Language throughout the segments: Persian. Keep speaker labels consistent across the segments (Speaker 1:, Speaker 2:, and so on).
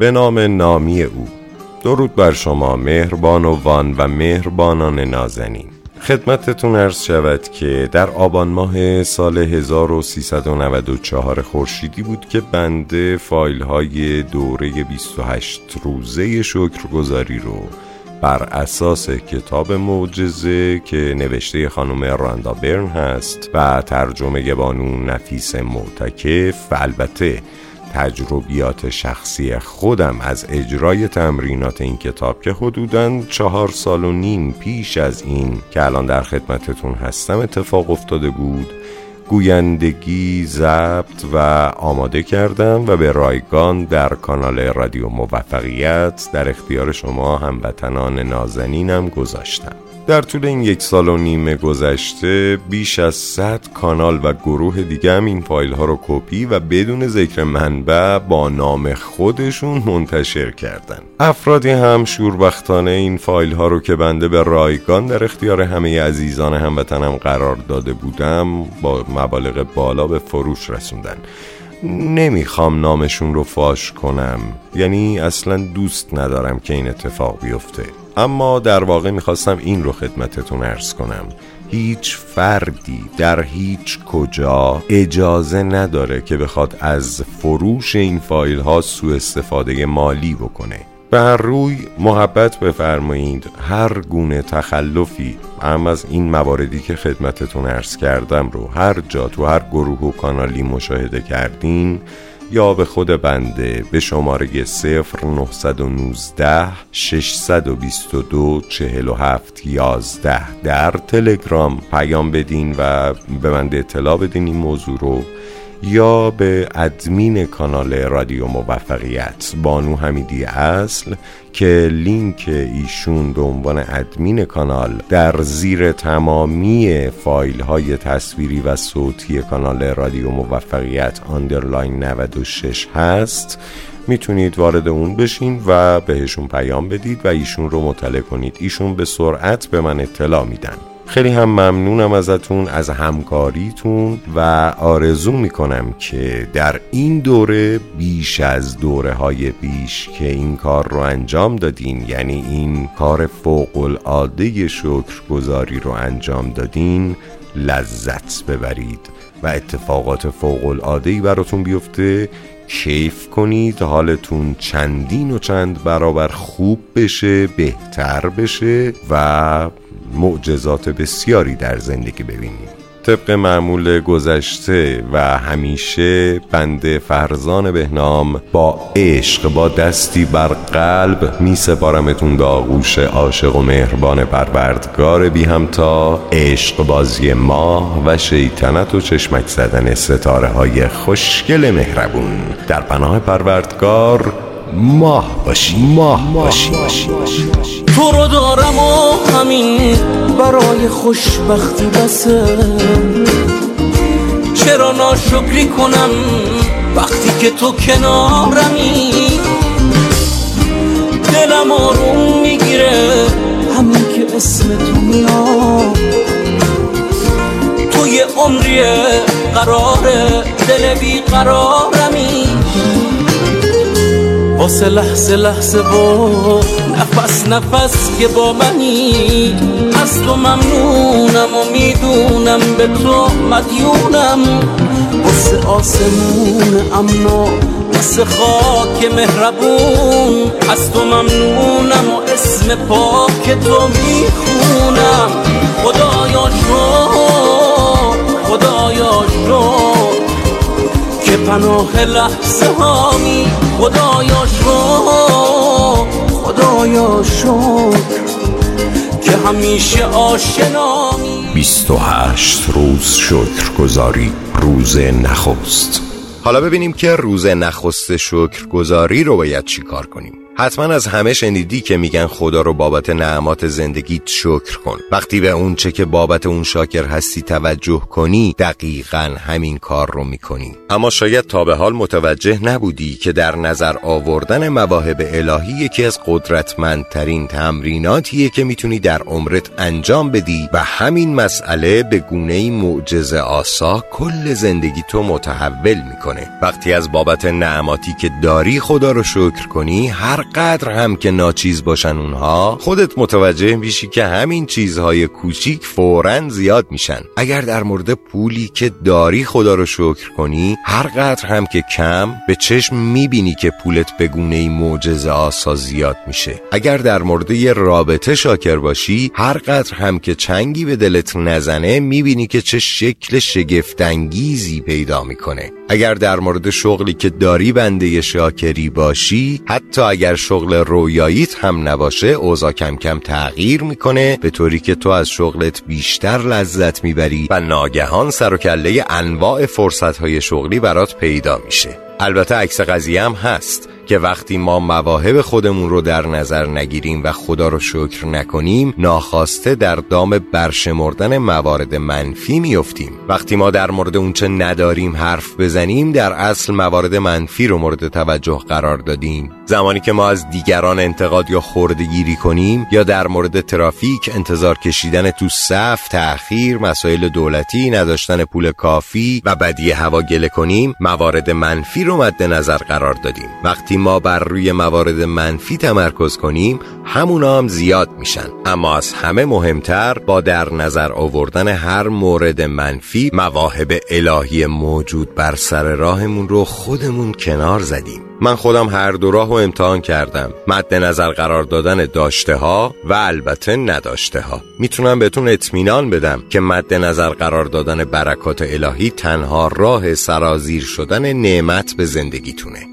Speaker 1: به نام نامی او. درود بر شما مهربان و وان و مهربانان نازنین. خدمتتون عرض شود که در آبان ماه سال 1394 خورشیدی بود که بنده فایل های دوره 28 روزه شکرگزاری رو بر اساس کتاب معجزه که نوشته خانم راندا برن هست و ترجمه بانو نفیس معتکف و البته تجربیات شخصی خودم از اجرای تمرینات این کتاب که حدودا چهار سال و نیم پیش از این که الان در خدمتتون هستم اتفاق افتاده بود. گویندگی ضبط و آماده کردم و به رایگان در کانال رادیو موفقیت در اختیار شما هموطنان نازنینم گذاشتم. در طول این یک سال و نیم گذشته بیش از 100 کانال و گروه دیگه هم این فایل ها رو کپی و بدون ذکر منبع با نام خودشون منتشر کردن. افرادی هم شوربختانه این فایل ها رو که بنده به رایگان در اختیار همه عزیزان هموطنم قرار داده بودم با مبالغ بالا به فروش رسوندن. نمی‌خوام نامشون رو فاش کنم. یعنی اصلا دوست ندارم که این اتفاق بیفته. اما در واقع می‌خواستم این رو خدمتتون ارز کنم. هیچ فردی در هیچ کجا اجازه نداره که بخواد از فروش این فایل ها سوء استفاده مالی بکنه. به هر روی محبت بفرمایید. هر گونه تخلفی هم از این مواردی که خدمتتون ارز کردم رو هر جا تو هر گروه و کانالی مشاهده کردین یا به خود بنده به شماره 0919 622 47 11 در تلگرام پیام بدین و به بنده اطلاع بدین این موضوع رو. یا به ادمین کانال رادیو موفقیت. بانو حمیدی اصل که لینک ایشون به عنوان ادمین کانال در زیر تمامی فایل های تصویری و صوتی کانال رادیو موفقیت underline 96 هست می‌تونید وارد اون بشین و بهشون پیام بدید و ایشون رو مطلع کنید. ایشون به سرعت به من اطلاع میدن. خیلی هم ممنونم ازتون از همکاریتون و آرزو می‌کنم که در این دوره بیش از دوره های بیش که این کار رو انجام دادین یعنی این کار فوق العاده شکرگزاری رو انجام دادین لذت ببرید و اتفاقات فوق العاده براتون بیفته. کیف کنید حالتون چندین و چند برابر خوب بشه بهتر بشه و معجزات بسیاری در زندگی ببینید طبق معمول گذشته و همیشه بنده فرزان بهنام با عشق با دستی بر قلب می سپارمتون به آغوش عاشق و مهربان پروردگار بی همتا عشق بازی ماه و شیطنت و چشمک زدن ستاره های خوشگل مهربون در پناه پروردگار ماه باشی ماه باشی, باشی.
Speaker 2: تو رو دارم و همین برای خوشبختی بسه. چرا ناشکری کنم وقتی که تو کنارمی؟ دلم آروم می‌گیره همین که اسم تو میاد. تو یه عمریه قراره دل بیقرارمی. واسه لحظه لحظه با نفس نفس که با منی. از تو ممنونم و می‌دونم به تو مدیونم. واسه آسمون امنا واسه خاک مهربون. از تو ممنونم و اسم پاک تو می‌خونم. خدایا شد خدایا پناه لحظه هامی. خدایا شد خدایا شکر که همیشه آشنامی
Speaker 1: 28 روز شکر گذاری روز نخست. حالا ببینیم که روز نخست شکر گذاری رو باید چی کار کنیم؟ حتما از همه شنیدی که میگن خدا رو بابت نعمات زندگیت شکر کن. وقتی به اون چه که بابت اون شاکر هستی توجه کنی دقیقا همین کار رو می‌کنی. اما شاید تا به حال متوجه نبودی که در نظر آوردن مواهب الهی یکی از قدرتمندترین تمریناتیه که می‌تونی در عمرت انجام بدی و همین مسئله به گونه معجزه آسا کل زندگی تو متحول می‌کنه. وقتی از بابت نعماتی که داری خدا رو شکر کنی هر قدر هم که ناچیز باشن اونها خودت متوجه میشی که همین چیزهای کوچیک فورا زیاد میشن. اگر در مورد پولی که داری خدا رو شکر کنی هر قدر هم که کم به چشم می‌بینی که پولت به گونه معجزه آسا زیاد میشه. اگر در مورد یه رابطه شاکر باشی هر قدر هم که چنگی به دلت نزنه می‌بینی که چه شکل شگفتانگیزی پیدا می‌کنه. اگر در مورد شغلی که داری بنده شاکری باشی حتی اگر شغل رویاییت هم نباشه اوضاع کم کم تغییر می‌کنه به طوری که تو از شغلت بیشتر لذت می‌بری و ناگهان سر و کله انواع فرصت شغلی برات پیدا میشه. البته عکس قضیه هم هست. که وقتی ما مواهب خودمون رو در نظر نگیریم و خدا رو شکر نکنیم ناخواسته در دام برشمردن موارد منفی میفتیم وقتی ما در مورد اونچه نداریم حرف بزنیم در اصل موارد منفی رو مورد توجه قرار دادیم. زمانی که ما از دیگران انتقاد یا خوردگیری کنیم یا در مورد ترافیک انتظار کشیدن تو صف تأخیر مسائل دولتی نداشتن پول کافی و بدی هوا گله کنیم موارد منفی رو مد نظر قرار دادیم. وقتی ما بر روی موارد منفی تمرکز کنیم همونا هم زیاد میشن. اما از همه مهمتر با در نظر آوردن هر مورد منفی مواهب الهی موجود بر سر راهمون رو خودمون کنار زدیم. من خودم هر دو راه رو امتحان کردم. مد نظر قرار دادن داشته ها و البته نداشته ها می‌تونم بهتون اطمینان بدم که مد نظر قرار دادن برکات الهی تنها راه سرازیر شدن نعمت به زندگیتونه.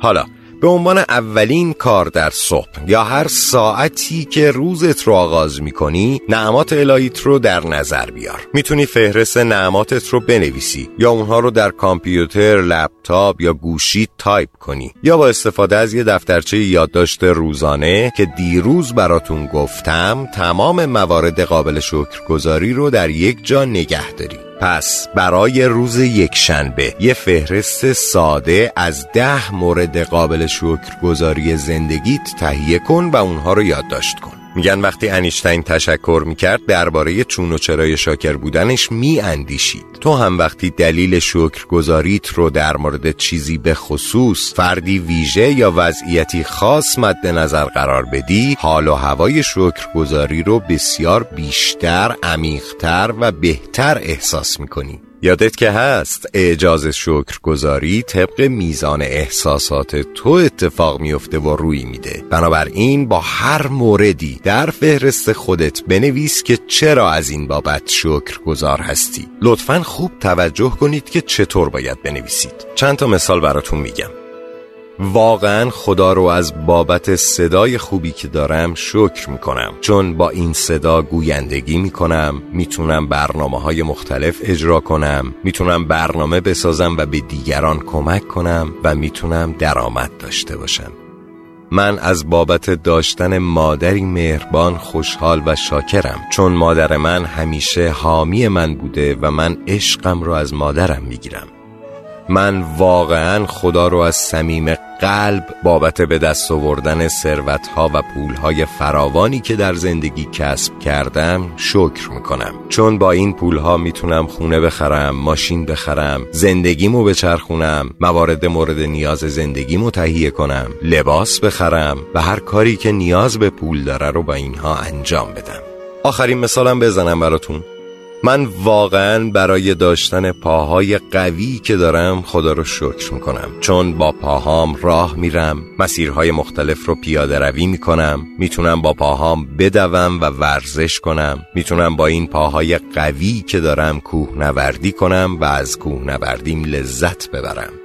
Speaker 1: حالا به عنوان اولین کار در صبح یا هر ساعتی که روزت رو آغاز می‌کنی نعمات الهیت رو در نظر بیار. می‌تونی فهرست نعماتت رو بنویسی یا اونها رو در کامپیوتر، لپتاپ یا گوشی تایپ کنی یا با استفاده از یه دفترچه یادداشت روزانه که دیروز براتون گفتم تمام موارد قابل شکرگزاری رو در یک جا نگه داری. پس برای روز یک شنبه یه فهرست ساده از ده مورد قابل شکرگزاری زندگیت تهیه کن و اونها رو یادداشت کن. میگن وقتی انیشتین تشکر می‌کرد درباره چون و چرای شاکر بودنش میاندیشید. تو هم وقتی دلیل شکرگزاریت رو در مورد چیزی به خصوص فردی ویژه یا وضعیتی خاص مد نظر قرار بدی حال و هوای شکرگزاری رو بسیار بیشتر عمیقتر و بهتر احساس می‌کنی. یادت که هست اعجاز شکرگزاری طبق میزان احساسات تو اتفاق میفته و روی میده. بنابراین با هر موردی در فهرست خودت بنویس که چرا از این بابت شکرگزار هستی. لطفا خوب توجه کنید که چطور باید بنویسید. چند تا مثال براتون میگم. واقعا خدا رو از بابت صدای خوبی که دارم شکر می‌کنم. چون با این صدا گویندگی می‌کنم می‌تونم برنامه های مختلف اجرا کنم می‌تونم برنامه بسازم و به دیگران کمک کنم و می‌تونم درآمد داشته باشم. من از بابت داشتن مادری مهربان خوشحال و شاکرم. چون مادر من همیشه حامی من بوده و من عشقم رو از مادرم می‌گیرم. من واقعا خدا رو از صمیم قلب بابت به دست آوردن ها و های فراوانی که در زندگی کسب کردم شکر می‌کنم. چون با این ها می‌تونم خونه بخرم ماشین بخرم زندگیمو بچرخونم موارد مورد نیاز زندگیمو تهیه کنم لباس بخرم و هر کاری که نیاز به پول داره رو با اینها انجام بدم. آخرین مثالم بزنم براتون. من واقعا برای داشتن پاهای قوی که دارم خدا رو شکر می‌کنم. چون با پاهام راه میرم مسیرهای مختلف رو پیاده روی می‌کنم می‌تونم با پاهام بدوم و ورزش کنم می‌تونم با این پاهای قوی که دارم کوه نوردی کنم و از کوه نوردیم لذت ببرم.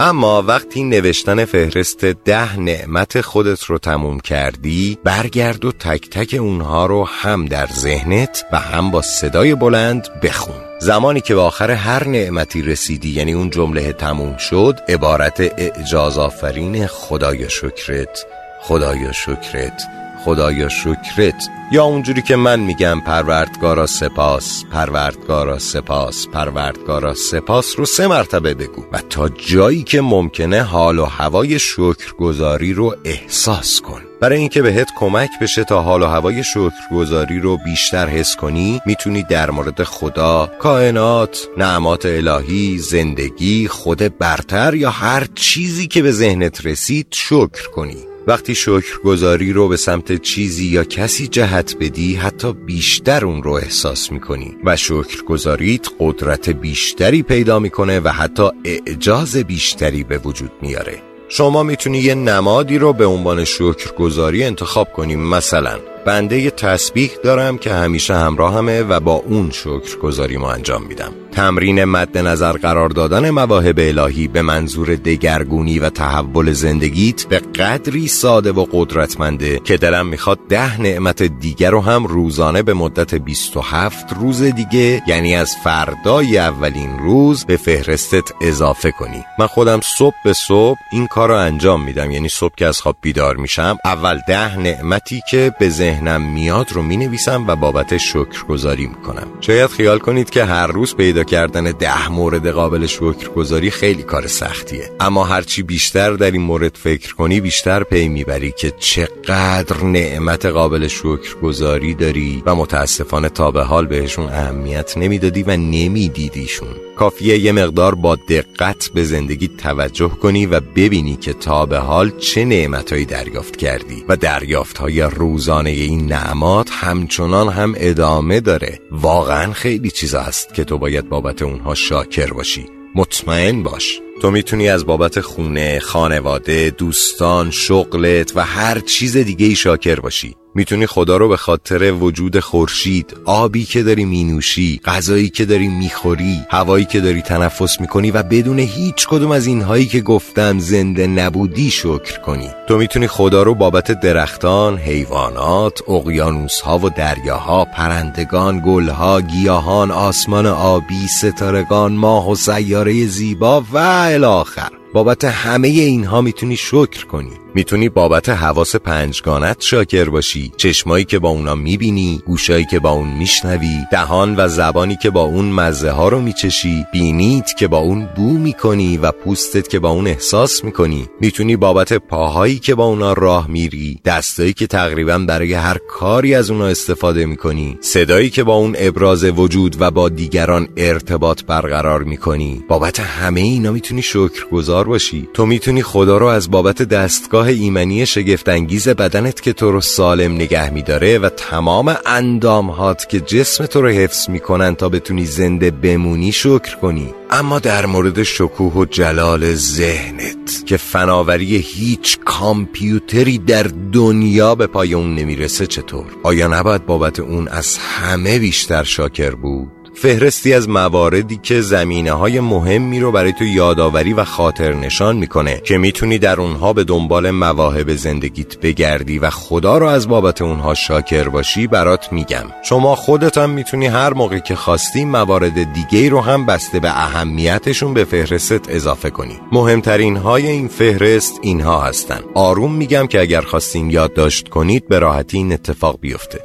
Speaker 1: اما وقتی نوشتن فهرست ده نعمت خودت رو تموم کردی برگرد و تک تک اونها رو هم در ذهنت و هم با صدای بلند بخون. زمانی که به آخر هر نعمتی رسیدی یعنی اون جمله تموم شد عبارت اعجاز آفرین خدایا شکرت خدایا شکرت. خدایا شکرت. یا اونجوری که من میگم پروردگارا سپاس پروردگارا سپاس پروردگارا سپاس رو سه مرتبه بگو. و تا جایی که ممکنه حال و هوای شکرگزاری رو احساس کن. برای اینکه بهت کمک بشه تا حال و هوای شکرگزاری رو بیشتر حس کنی می‌تونی در مورد خدا، کائنات، نعمات الهی، زندگی، خود برتر یا هر چیزی که به ذهنت رسید شکر کنی. وقتی شکرگزاری رو به سمت چیزی یا کسی جهت بدی حتی بیشتر اون رو احساس می‌کنی و شکرگزاریت قدرت بیشتری پیدا می‌کنه و حتی اعجاز بیشتری به وجود میاره. شما می‌تونی یه نمادی رو به عنوان شکرگزاری انتخاب کنیم مثلا بنده یه تسبیح دارم که همیشه همراهمه و با اون شکر گذاری ما انجام میدم. تمرین مد نظر قرار دادن مواهب الهی به منظور دگرگونی و تحول زندگیت به قدری ساده و قدرتمنده که دلم می‌خواد ده نعمت دیگر رو هم روزانه به مدت 27 روز دیگه یعنی از فردای اولین روز به فهرستت اضافه کنی. من خودم صبح به صبح این کار رو انجام میدم یعنی صبح که از خواب بیدار میشم اول ده نعمتی که به ذهنم میاد رو می نویسم و بابت شکر گذاری می‌کنم. شاید خیال کنید که هر روز پیدا کردن ده مورد قابل شکر گذاری خیلی کار سختیه. اما هرچی بیشتر در این مورد فکر کنی بیشتر پی می‌بری که چقدر نعمت قابل شکر گذاری داری و متاسفانه تا به حال بهشون اهمیت نمی‌دادی و نمیدیدیشون. کافیه یه مقدار با دقت به زندگی توجه کنی و ببینی که تا به حال چه نعمتهایی دریافت کردی و دریافت های روزانه این نعمات همچنان هم ادامه داره. واقعا خیلی چیزا هست که تو باید بابت اونها شاکر باشی. مطمئن باش. تو می‌تونی از بابت خونه، خانواده، دوستان، شغلت و هر چیز دیگه ای شاکر باشی. می‌تونی خدا رو به خاطر وجود خورشید آبی که داری مینوشی غذایی که داری می‌خوری هوایی که داری تنفس می‌کنی و بدون هیچ کدوم از اینهایی که گفتم زنده نبودی شکر کنی. تو می‌تونی خدا رو بابت درختان حیوانات اقیانوسها و دریاها پرندگان گلها گیاهان آسمان آبی ستارگان ماه و سیاره زیبا و الاخر بابت همه اینها می‌تونی شکر کنی. می‌تونی بابت حواس پنجگانت شاکر باشی. چشمایی که با اونا می‌بینی گوشایی که با اون میشنوی دهان و زبانی که با اون مزه ها رو میچشی بینیت که با اون بو می‌کنی و پوستت که با اون احساس می‌کنی. می‌تونی بابت پاهایی که با اونا راه میری دستایی که تقریبا برای هر کاری از اونا استفاده می‌کنی صدایی که با اون ابراز وجود و با دیگران ارتباط برقرار می‌کنی. بابت همه اینا می‌تونی شکرگزار باشی تو می‌تونی خدا رو از بابت دستگاه ایمنی شگفتانگیز بدنت که تو رو سالم نگه میداره و تمام اندامهات که جسم تو رو حفظ می‌کنن تا بتونی زنده بمونی شکر کنی اما در مورد شکوه و جلال ذهنت که فناوری هیچ کامپیوتری در دنیا به پای اون نمی‌رسه چطور؟ آیا نباید بابت اون از همه بیشتر شاکر بود؟ فهرستی از مواردی که زمینه های مهمی رو برای تو یادآوری و خاطر نشان می‌کنه که می‌تونی در اونها به دنبال مواهب زندگیت بگردی و خدا رو از بابت اونها شاکر باشی برات میگم. شما خودت هم می‌تونی هر موقع که خواستی موارد دیگه رو هم بسته به اهمیتشون به فهرستت اضافه کنی. مهمترین های این فهرست اینها هستن. آروم میگم که اگر خواستین یادداشت کنید به راحتی این اتفاق بیفته.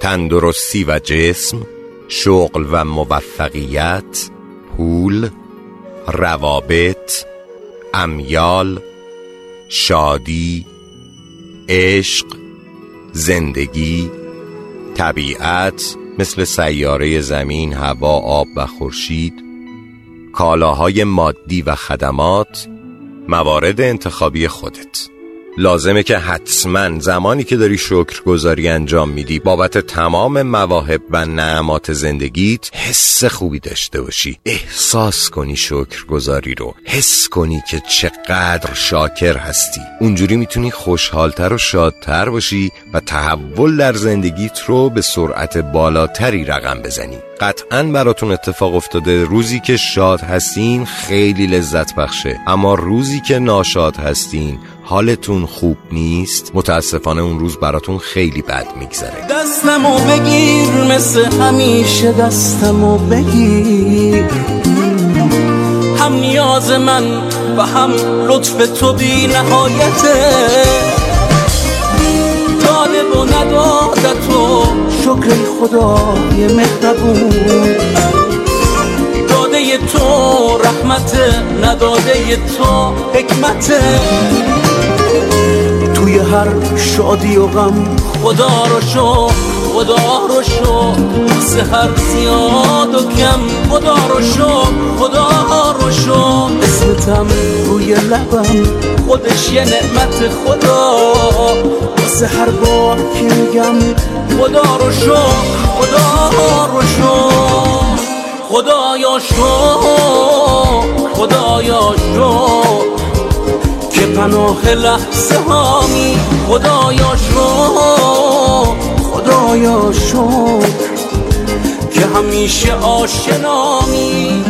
Speaker 1: تندرستی و جسم شغل و موفقیت پول روابط امیال شادی عشق زندگی طبیعت مثل سیاره زمین هوا آب و خورشید کالاهای مادی و خدمات موارد انتخابی خودت. لازمه که حتما زمانی که داری شکرگزاری انجام میدی بابت تمام مواهب و نعمات زندگیت حس خوبی داشته باشی. احساس کنی شکرگزاری رو. حس کنی که چقدر شاکر هستی. اونجوری می‌تونی خوشحالتر و شادتر باشی و تحول در زندگیت رو به سرعت بالاتری رقم بزنی. قطعا براتون اتفاق افتاده روزی که شاد هستین خیلی لذت بخشه. اما روزی که ناشاد هستین حالتون خوب نیست؟ متاسفانه اون روز براتون خیلی بد میگذره.
Speaker 2: دستمو بگیر مثل همیشه دستمو بگیر. هم نیاز من و هم لطف تو بی نهایته. داده و نداده تو شکر خدای مهربون. داده تو رحمت نداده تو حکمت. توی هر شادی و غم. خدا رو شو خدا رو شو. سهر زیاد و کم. خدا رو شو خدا رو شو. اسمتم روی لبم. خودش یه نعمت خدا. واسه هر بار که میگم. خدا رو شو خدا رو شو. خدایا شو خدایا شو. پناه لحظه هامی خدایا شو خدایا شو که همیشه آشنامی.